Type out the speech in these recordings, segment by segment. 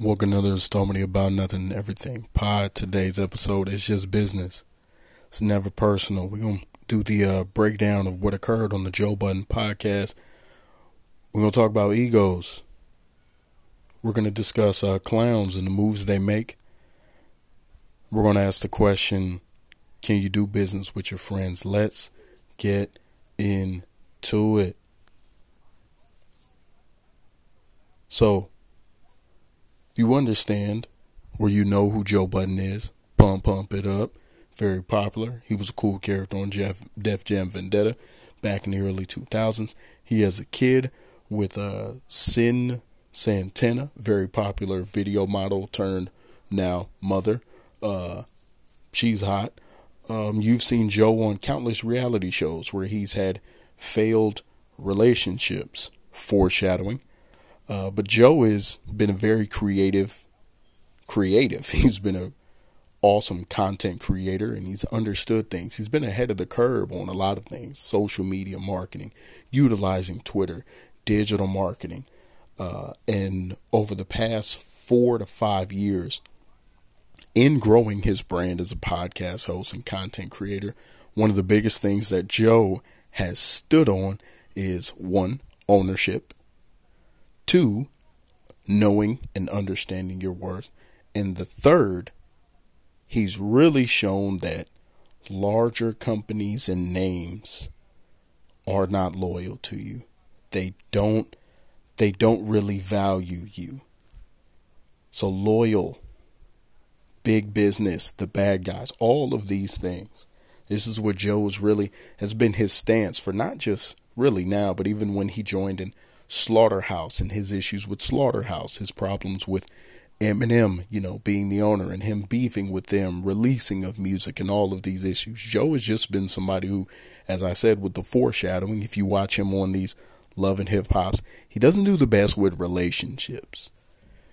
Welcome to another of About Nothing and Everything Pod. Today's episode is just business. It's never personal. We're going to do the uh, breakdown of what occurred on the Joe Budden podcast. We're going to talk about egos. We're going to discuss uh, clowns and the moves they make. We're going to ask the question Can you do business with your friends? Let's get into it. So, you understand or you know who Joe Budden is, Pump Pump It Up, very popular. He was a cool character on Jeff, Def Jam Vendetta back in the early 2000s. He has a kid with uh, Cyn Santana, very popular video model turned now mother. Uh, she's hot. Um, you've seen Joe on countless reality shows where he's had failed relationships, foreshadowing. Uh, but Joe has been a very creative, creative. He's been a awesome content creator and he's understood things. He's been ahead of the curve on a lot of things, social media marketing, utilizing Twitter, digital marketing. Uh, and over the past four to five years, in growing his brand as a podcast host and content creator, one of the biggest things that Joe has stood on is one, ownership, two, knowing and understanding your worth, and the third, he's really shown that larger companies and names are not loyal to you. They don't they don't really value you. So loyal, big business, the bad guys, all of these things. This is what Joe's really has been his stance for not just really now, but even when he joined in Slaughterhouse and his issues with Slaughterhouse, his problems with Eminem, you know, being the owner and him beefing with them, releasing of music and all of these issues. Joe has just been somebody who, as I said, with the foreshadowing, if you watch him on these love and hip hops, he doesn't do the best with relationships.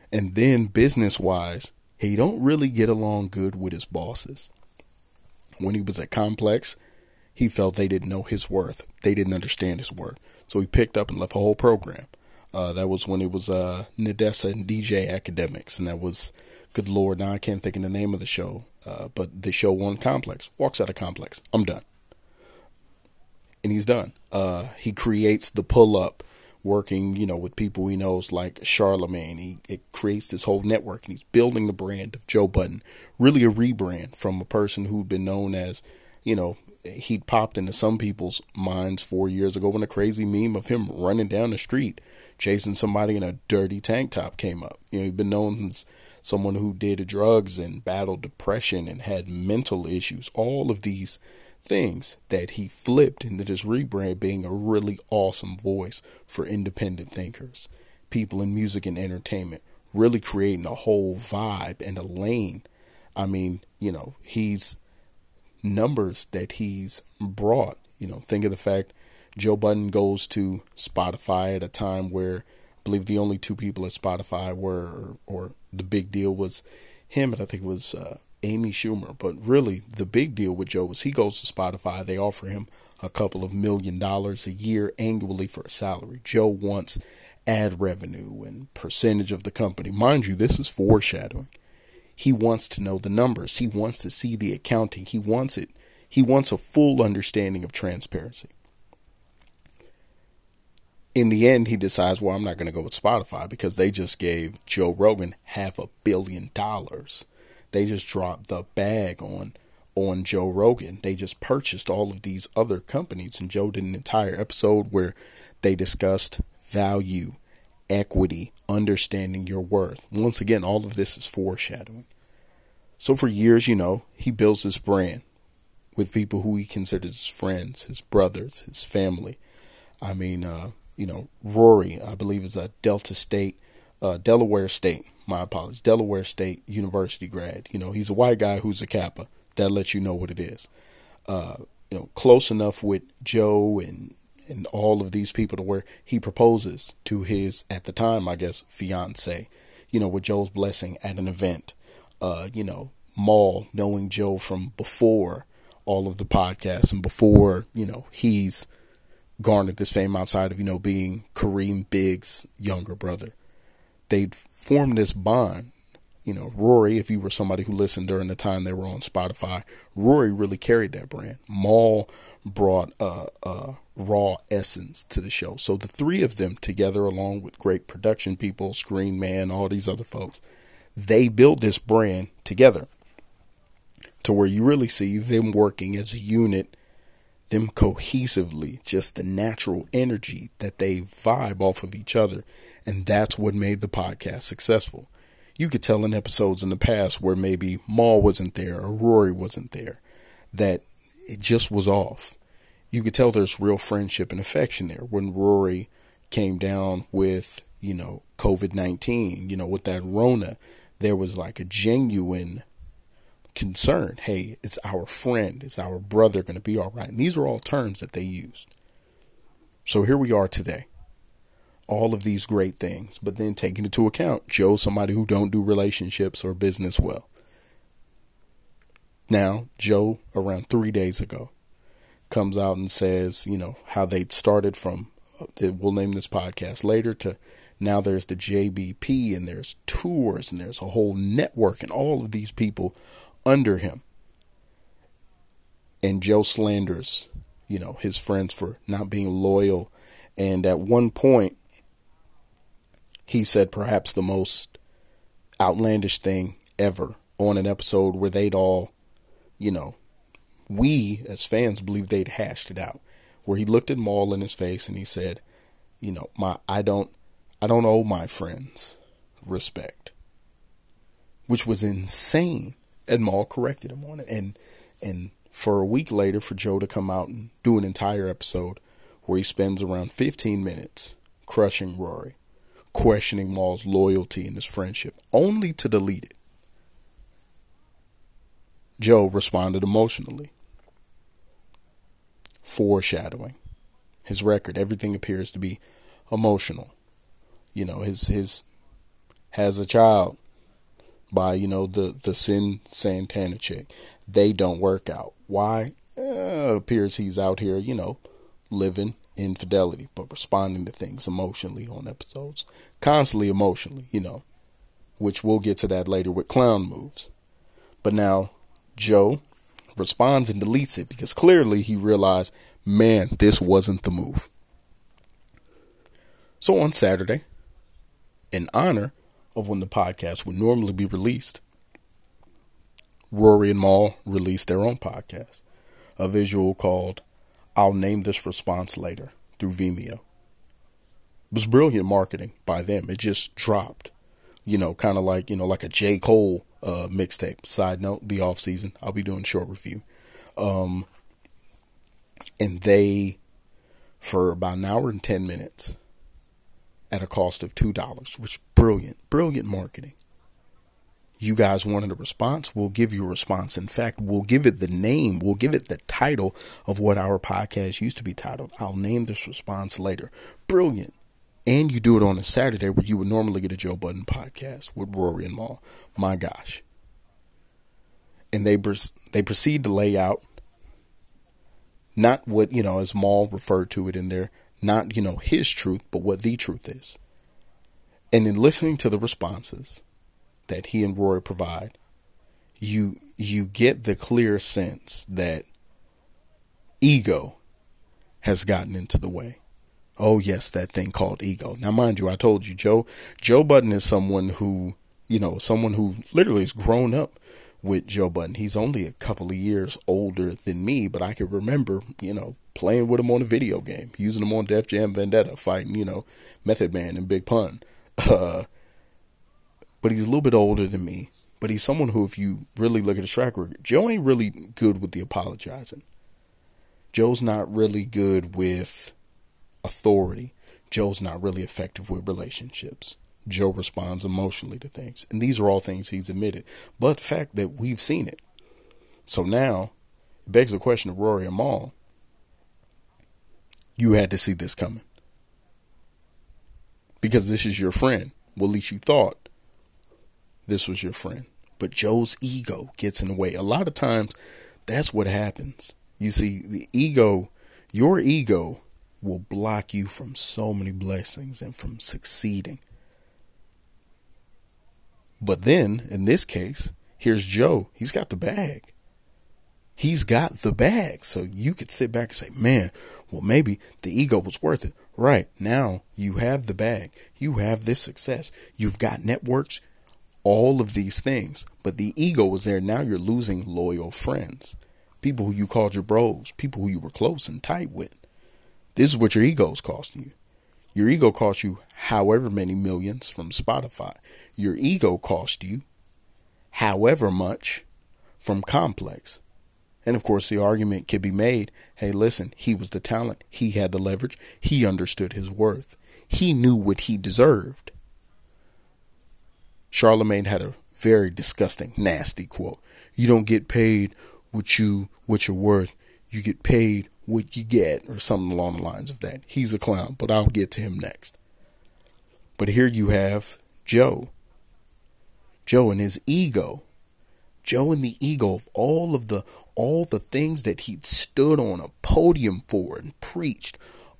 And then business wise, he don't really get along good with his bosses. When he was at Complex, he felt they didn't know his worth. They didn't understand his worth. So he picked up and left a whole program. Uh, that was when it was uh, Nadeska and DJ Akademiks, and that was, good lord, now I can't think of the name of the show, uh, but the show won Complex. Walks out of Complex. I'm done. And he's done. Uh, he creates the pull up, working, you know, with people he knows like Charlemagne. He it creates this whole network, and he's building the brand of Joe Budden, Really a rebrand from a person who'd been known as, you know, he popped into some people's minds four years ago when a crazy meme of him running down the street chasing somebody in a dirty tank top came up. You know, he'd been known as someone who did drugs and battled depression and had mental issues. All of these things that he flipped into this rebrand being a really awesome voice for independent thinkers, people in music and entertainment, really creating a whole vibe and a lane. I mean, you know, he's numbers that he's brought. You know, think of the fact Joe Budden goes to Spotify at a time where I believe the only two people at Spotify were, or, the big deal was him, and I think it was uh, Amy Schumer. But really, the big deal with Joe is he goes to Spotify. They offer him a couple of million dollars a year annually for a salary. Joe wants ad revenue and percentage of the company. Mind you, this is foreshadowing. He wants to know the numbers. He wants to see the accounting. He wants it. He wants a full understanding of transparency. In the end, he decides, well, I'm not going to go with Spotify because they just gave Joe Rogan half a billion dollars. They just dropped the bag on on Joe Rogan. They just purchased all of these other companies, and Joe did an entire episode where they discussed value equity, understanding your worth. Once again, all of this is foreshadowing. So for years, you know, he builds this brand with people who he considers his friends, his brothers, his family. I mean, uh, you know, Rory, I believe is a Delta State, uh, Delaware State. My apologies, Delaware State University grad. You know, he's a white guy who's a Kappa. That lets you know what it is. Uh, you know, close enough with Joe and and all of these people to where he proposes to his at the time I guess fiance, you know, with Joe's blessing at an event. Uh, you know, Mal knowing Joe from before all of the podcasts and before, you know, he's garnered this fame outside of, you know, being Kareem Biggs' younger brother. they'd formed this bond. You know, Rory, if you were somebody who listened during the time they were on Spotify, Rory really carried that brand. Mal brought a, a raw essence to the show. So the three of them together, along with great production people, Screen Man, all these other folks, they built this brand together to where you really see them working as a unit, them cohesively, just the natural energy that they vibe off of each other. And that's what made the podcast successful. You could tell in episodes in the past where maybe Mal wasn't there or Rory wasn't there that it just was off. You could tell there's real friendship and affection there. When Rory came down with, you know, COVID 19, you know, with that Rona, there was like a genuine concern. Hey, it's our friend, it's our brother going to be all right? And these are all terms that they used. So here we are today. All of these great things, but then taking into account Joe's somebody who don't do relationships or business well. Now, Joe, around three days ago, comes out and says, you know, how they started from, uh, we'll name this podcast later, to now there's the JBP and there's tours and there's a whole network and all of these people under him. And Joe slanders, you know, his friends for not being loyal. And at one point, he said perhaps the most outlandish thing ever on an episode where they'd all, you know, we as fans believed they'd hashed it out. Where he looked at Mal in his face and he said, you know, my I don't I don't owe my friends respect. Which was insane and Mal corrected him on it. And and for a week later, for Joe to come out and do an entire episode where he spends around 15 minutes crushing Rory, questioning Mal's loyalty and his friendship, only to delete it. Joe responded emotionally. Foreshadowing. His record, everything appears to be emotional. You know, his his has a child by you know the the Cyn Santana chick. They don't work out. Why? Uh, appears he's out here, you know, living infidelity, but responding to things emotionally on episodes, constantly emotionally, you know, which we'll get to that later with clown moves. But now Joe responds and deletes it because clearly he realized, man, this wasn't the move. So on Saturday, in honor of when the podcast would normally be released, Rory and Mal released their own podcast, a visual called I'll Name This Response Later through Vimeo. It was brilliant marketing by them. It just dropped, you know, kind of like, you know, like a J. Cole uh, mixtape. Side note, the off season, I'll be doing short review. Um, and they, for about an hour and 10 minutes, at a cost of $2, which brilliant, brilliant marketing. You guys wanted a response, we'll give you a response. In fact, we'll give it the name, we'll give it the title of what our podcast used to be titled. I'll name this response later. Brilliant. And you do it on a Saturday where you would normally get a Joe Budden podcast with Rory and Mal. My gosh. And they they proceed to lay out not what, you know, as Mal referred to it in there, not, you know, his truth, but what the truth is. And in listening to the responses that he and Rory provide, you you get the clear sense that ego has gotten into the way. Oh yes, that thing called ego. Now mind you, I told you Joe Joe Budden is someone who, you know, someone who literally has grown up with Joe Budden. He's only a couple of years older than me, but I can remember, you know, playing with him on a video game, using him on Def Jam Vendetta, fighting, you know, Method Man and Big Pun. Uh, but he's a little bit older than me. But he's someone who, if you really look at his track record, Joe ain't really good with the apologizing. Joe's not really good with authority. Joe's not really effective with relationships. Joe responds emotionally to things. And these are all things he's admitted. But fact that we've seen it. So now it begs the question of Rory and Mal. You had to see this coming. Because this is your friend. Well, at least you thought this was your friend. But Joe's ego gets in the way. A lot of times, that's what happens. You see, the ego, your ego will block you from so many blessings and from succeeding But then, in this case, here's Joe. He's got the bag. He's got the bag. So you could sit back and say, man, well, maybe the ego was worth it. Right. Now you have the bag. You have this success. You've got networks, all of these things. But the ego was there. Now you're losing loyal friends, people who you called your bros, people who you were close and tight with. This is what your ego is costing you. Your ego cost you however many millions from Spotify. Your ego cost you however much from Complex. And of course, the argument could be made hey, listen, he was the talent, he had the leverage, he understood his worth, he knew what he deserved. Charlemagne had a very disgusting, nasty quote. You don't get paid what you what you're worth. You get paid what you get, or something along the lines of that. He's a clown, but I'll get to him next. But here you have Joe. Joe and his ego. Joe and the ego of all of the all the things that he'd stood on a podium for and preached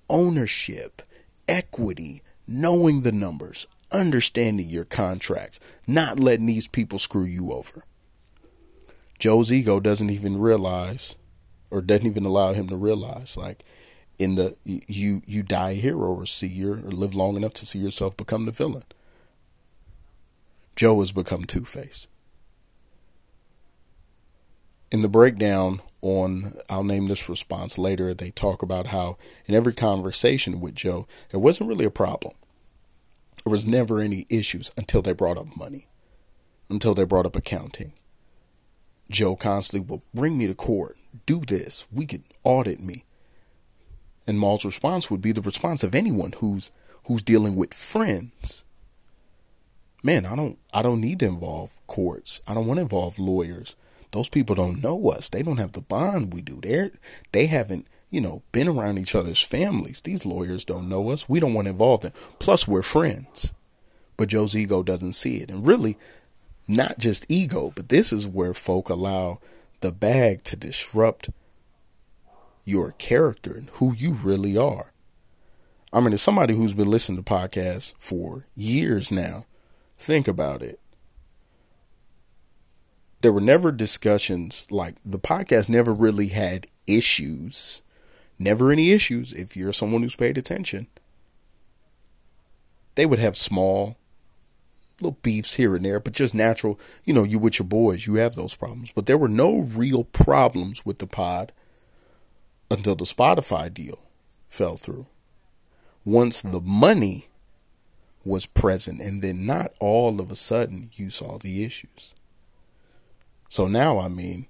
ownership, equity, knowing the numbers, understanding your contracts, not letting these people screw you over. Joe's ego doesn't even realize or doesn't even allow him to realize like in the you you die a hero or see your or live long enough to see yourself become the villain. Joe has become Two Face. In the breakdown on I'll name this response later, they talk about how in every conversation with Joe, there wasn't really a problem. There was never any issues until they brought up money, until they brought up accounting. Joe constantly will bring me to court, do this, we could audit me. And Mal's response would be the response of anyone who's who's dealing with friends. Man, I don't I don't need to involve courts. I don't want to involve lawyers. Those people don't know us. They don't have the bond we do. They're they haven't, you know, been around each other's families. These lawyers don't know us. We don't want to involve them. Plus we're friends. But Joe's ego doesn't see it. And really, not just ego, but this is where folk allow the bag to disrupt your character and who you really are. I mean, as somebody who's been listening to podcasts for years now, think about it. There were never discussions like the podcast never really had issues. Never any issues if you're someone who's paid attention. They would have small little beefs here and there, but just natural. You know, you with your boys, you have those problems. But there were no real problems with the pod until the Spotify deal fell through. Once the money was present, and then not all of a sudden you saw the issues. So now, I mean,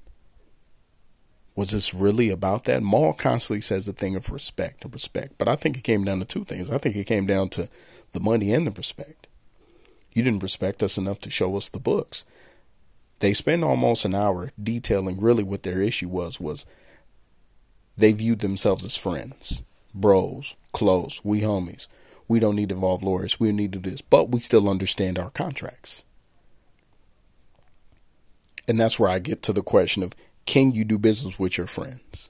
was this really about that? Mal constantly says the thing of respect and respect, but I think it came down to two things. I think it came down to the money and the respect. You didn't respect us enough to show us the books. They spent almost an hour detailing really what their issue was was they viewed themselves as friends, bros, close, we homies. We don't need to involve lawyers. We need to do this, but we still understand our contracts. And that's where I get to the question of can you do business with your friends?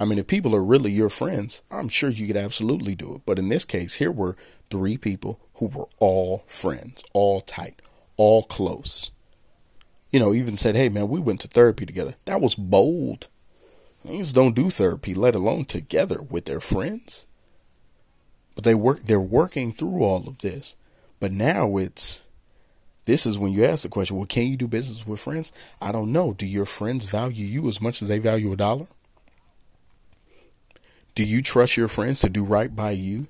I mean, if people are really your friends, I'm sure you could absolutely do it. But in this case, here were three people who were all friends, all tight, all close. You know, even said, hey, man, we went to therapy together. That was bold. Things don't do therapy, let alone together with their friends. But they work, they're working through all of this. But now it's, this is when you ask the question, well, can you do business with friends? I don't know. Do your friends value you as much as they value a dollar? Do you trust your friends to do right by you?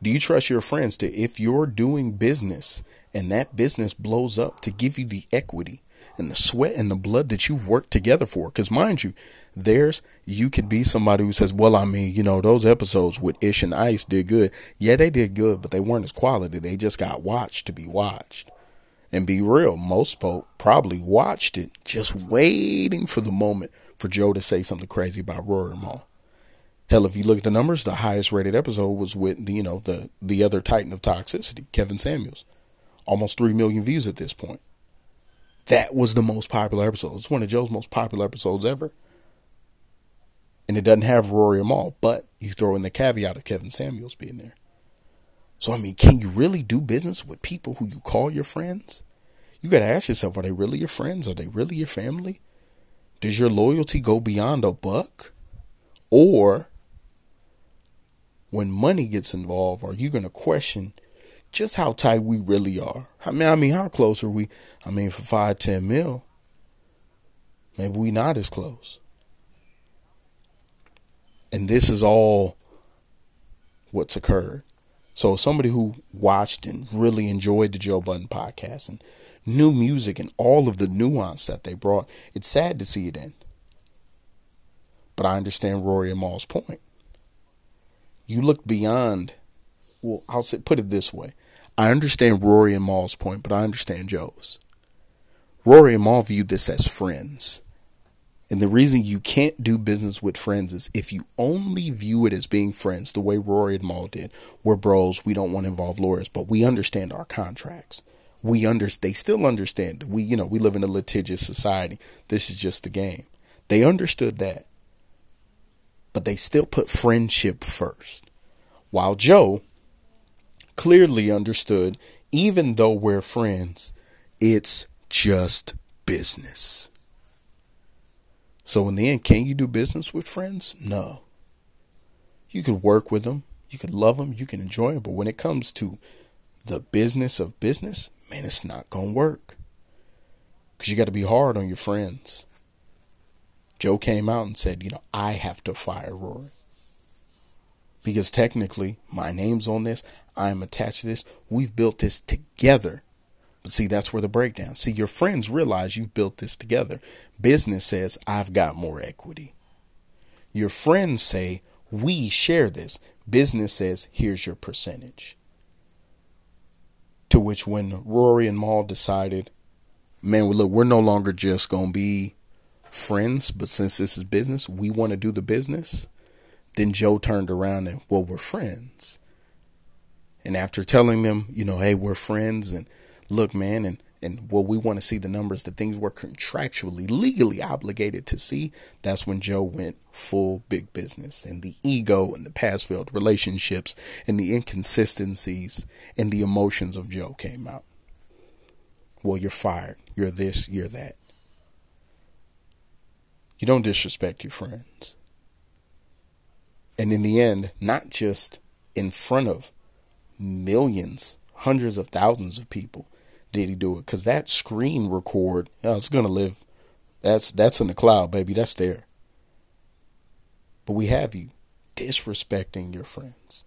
Do you trust your friends to, if you're doing business and that business blows up, to give you the equity and the sweat and the blood that you've worked together for? Because mind you, there's, you could be somebody who says, well, I mean, you know, those episodes with Ish and Ice did good. Yeah, they did good, but they weren't as quality. They just got watched to be watched. And be real, most folk probably watched it just waiting for the moment for Joe to say something crazy about Rory Mal. Hell, if you look at the numbers, the highest rated episode was with the, you know the the other Titan of toxicity, Kevin Samuels, almost three million views at this point. That was the most popular episode. It's one of Joe's most popular episodes ever, and it doesn't have Rory Mal, but you throw in the caveat of Kevin Samuels being there. So I mean, can you really do business with people who you call your friends? You got to ask yourself are they really your friends? Are they really your family? Does your loyalty go beyond a buck? Or when money gets involved, are you going to question just how tight we really are? I mean, I mean, how close are we? I mean, for five, ten mil, maybe we not as close. And this is all what's occurred. So somebody who watched and really enjoyed the Joe Budden podcast and new music and all of the nuance that they brought, it's sad to see it end. But I understand Rory and Mal's point. You look beyond well, I'll say, put it this way. I understand Rory and Mal's point, but I understand Joe's. Rory and Mal viewed this as friends. And the reason you can't do business with friends is if you only view it as being friends, the way Rory and Mal did. We're bros. We don't want to involve lawyers, but we understand our contracts. We under they still understand. We you know we live in a litigious society. This is just the game. They understood that, but they still put friendship first. While Joe clearly understood, even though we're friends, it's just business. So, in the end, can you do business with friends? No. You could work with them, you could love them, you can enjoy them, but when it comes to the business of business, man, it's not going to work. Because you got to be hard on your friends. Joe came out and said, you know, I have to fire Rory. Because technically, my name's on this, I'm attached to this, we've built this together. But see, that's where the breakdown. See, your friends realize you've built this together. Business says, I've got more equity. Your friends say, we share this. Business says, here's your percentage. To which, when Rory and Mal decided, man, look, we're no longer just going to be friends, but since this is business, we want to do the business. Then Joe turned around and, well, we're friends. And after telling them, you know, hey, we're friends and look, man, and and well, we want to see the numbers, the things we're contractually, legally obligated to see. That's when Joe went full big business, and the ego and the past failed relationships and the inconsistencies and the emotions of Joe came out. Well, you're fired. You're this. You're that. You don't disrespect your friends. And in the end, not just in front of millions, hundreds of thousands of people did he do it because that screen record oh, it's gonna live. That's that's in the cloud baby. That's there. But we have you disrespecting your friends.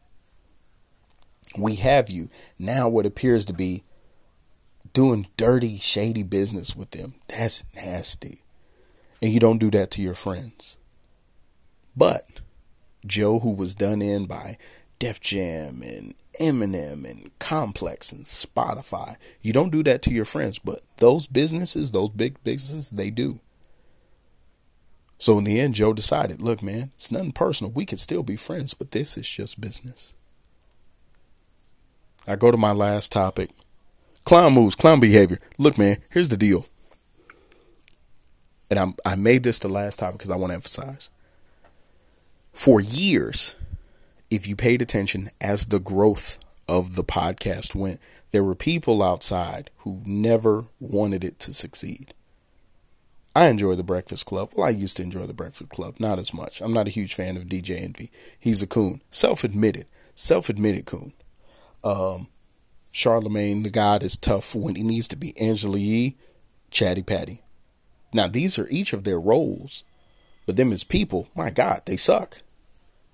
We have you now what appears to be doing dirty shady business with them. That's nasty and you don't do that to your friends but joe who was done in by def jam and Eminem and Complex and Spotify. You don't do that to your friends, but those businesses, those big businesses, they do. So in the end, Joe decided, look, man, it's nothing personal. We could still be friends, but this is just business. I go to my last topic. Clown moves, clown behavior. Look, man, here's the deal. And I'm, I made this the last topic because I want to emphasize. For years, if you paid attention as the growth of the podcast went, there were people outside who never wanted it to succeed. I enjoy the Breakfast Club. Well, I used to enjoy the Breakfast Club, not as much. I'm not a huge fan of DJ Envy. He's a coon, self admitted, self admitted coon. Um, Charlemagne, the God, is tough when he needs to be. Angela Yee, Chatty Patty. Now, these are each of their roles, but them as people, my God, they suck.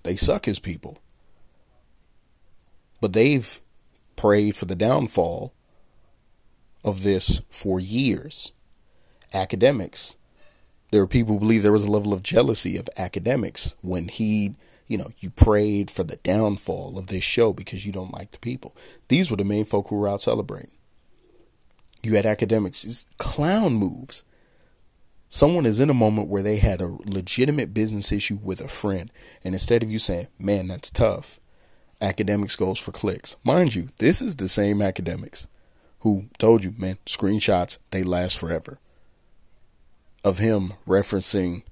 They suck as people. But they've prayed for the downfall of this for years. Akademiks. There are people who believe there was a level of jealousy of Akademiks when he, you know, you prayed for the downfall of this show because you don't like the people. These were the main folk who were out celebrating. You had Akademiks. these clown moves. Someone is in a moment where they had a legitimate business issue with a friend, and instead of you saying, man, that's tough, Akademiks goes for clicks. Mind you, this is the same Akademiks who told you, man, screenshots, they last forever. Of him referencing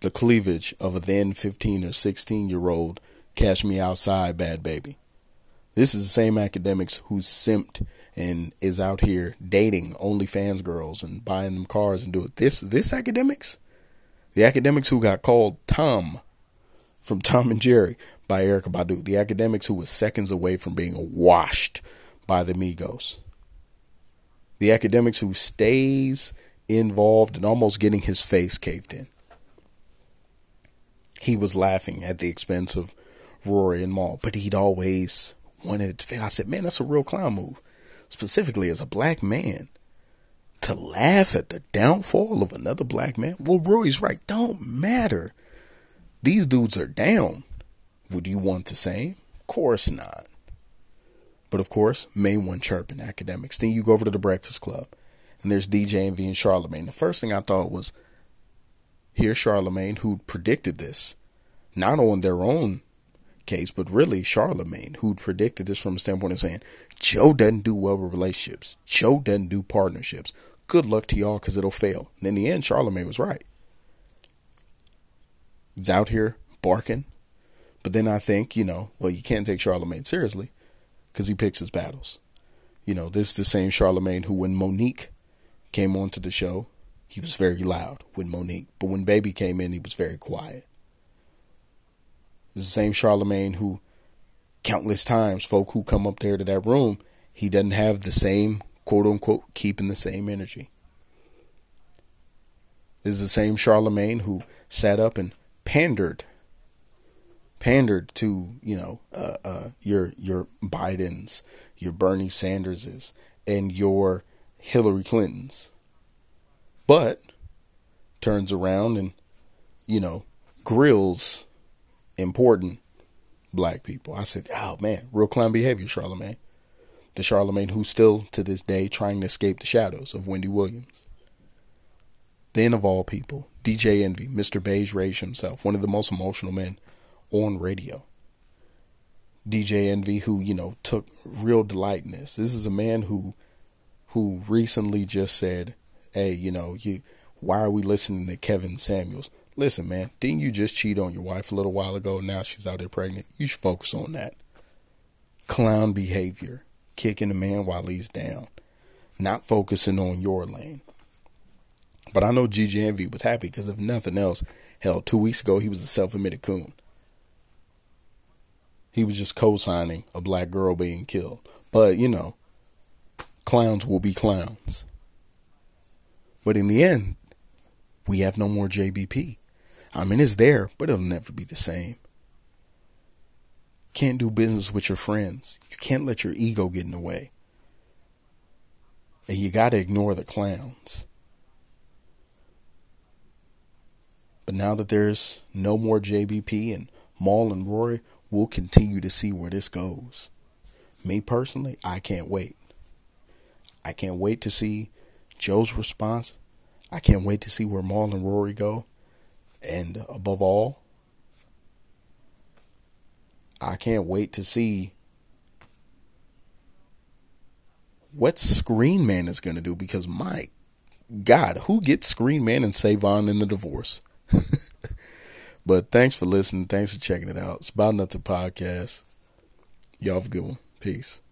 the cleavage of a then 15 or 16 year old, Cash Me Outside, Bhad Bhabie. This is the same Akademiks who simped and is out here dating OnlyFans girls and buying them cars and doing. This this Akademiks, the Akademiks who got called Tom from Tom and Jerry by Erykah Badu, the Akademiks who was seconds away from being washed by the Migos, the Akademiks who stays involved and almost getting his face caved in. He was laughing at the expense of Rory and Mal, but he'd always wanted it to fail. I said, man, that's a real clown move specifically as a black man, to laugh at the downfall of another black man. Well, Roy's right. Don't matter. These dudes are down. Would you want the same? Of course not. But of course, main one chirping Akademiks. Then you go over to the Breakfast Club, and there's DJ Envy and Charlemagne. The first thing I thought was, here's Charlemagne who predicted this, not on their own case, but really Charlemagne, who predicted this from a standpoint of saying, Joe doesn't do well with relationships. Joe doesn't do partnerships. Good luck to y'all because it'll fail. And in the end, Charlemagne was right. He's out here barking. But then I think, you know, well, you can't take Charlemagne seriously because he picks his battles. You know, this is the same Charlemagne who, when Mo'Nique came onto the show, he was very loud with Mo'Nique. But when Baby came in, he was very quiet. It's the same Charlemagne who, countless times, folk who come up there to that room, he doesn't have the same, quote unquote, keeping the same energy. This is the same Charlemagne who sat up and pandered, pandered to you know uh, uh, your your Bidens, your Bernie Sanderses, and your Hillary Clintons, but turns around and you know grills important black people. I said, oh man, real clown behavior, Charlemagne. The Charlemagne who's still to this day trying to escape the shadows of Wendy Williams. Then of all people, DJ Envy, Mr. Beige Rage himself, one of the most emotional men on radio. DJ Envy, who, you know, took real delight in this. This is a man who who recently just said, Hey, you know, you why are we listening to Kevin Samuels? Listen, man, didn't you just cheat on your wife a little while ago? Now she's out there pregnant. You should focus on that. Clown behavior, kicking a man while he's down, not focusing on your lane. But I know DJ Envy was happy because if nothing else, hell, two weeks ago he was a self-admitted coon. He was just co-signing a black girl being killed. But you know, clowns will be clowns. But in the end, we have no more JBP. I mean, it's there, but it'll never be the same. Can't do business with your friends. You can't let your ego get in the way. And you got to ignore the clowns. But now that there's no more JBP and Mal and Rory, we'll continue to see where this goes. Me personally, I can't wait. I can't wait to see Joe's response. I can't wait to see where Mal and Rory go. And above all, I can't wait to see what Screen Man is going to do because my God, who gets Screen Man and Savon in the divorce? but thanks for listening. Thanks for checking it out. It's about nothing podcast. Y'all have a good one. Peace.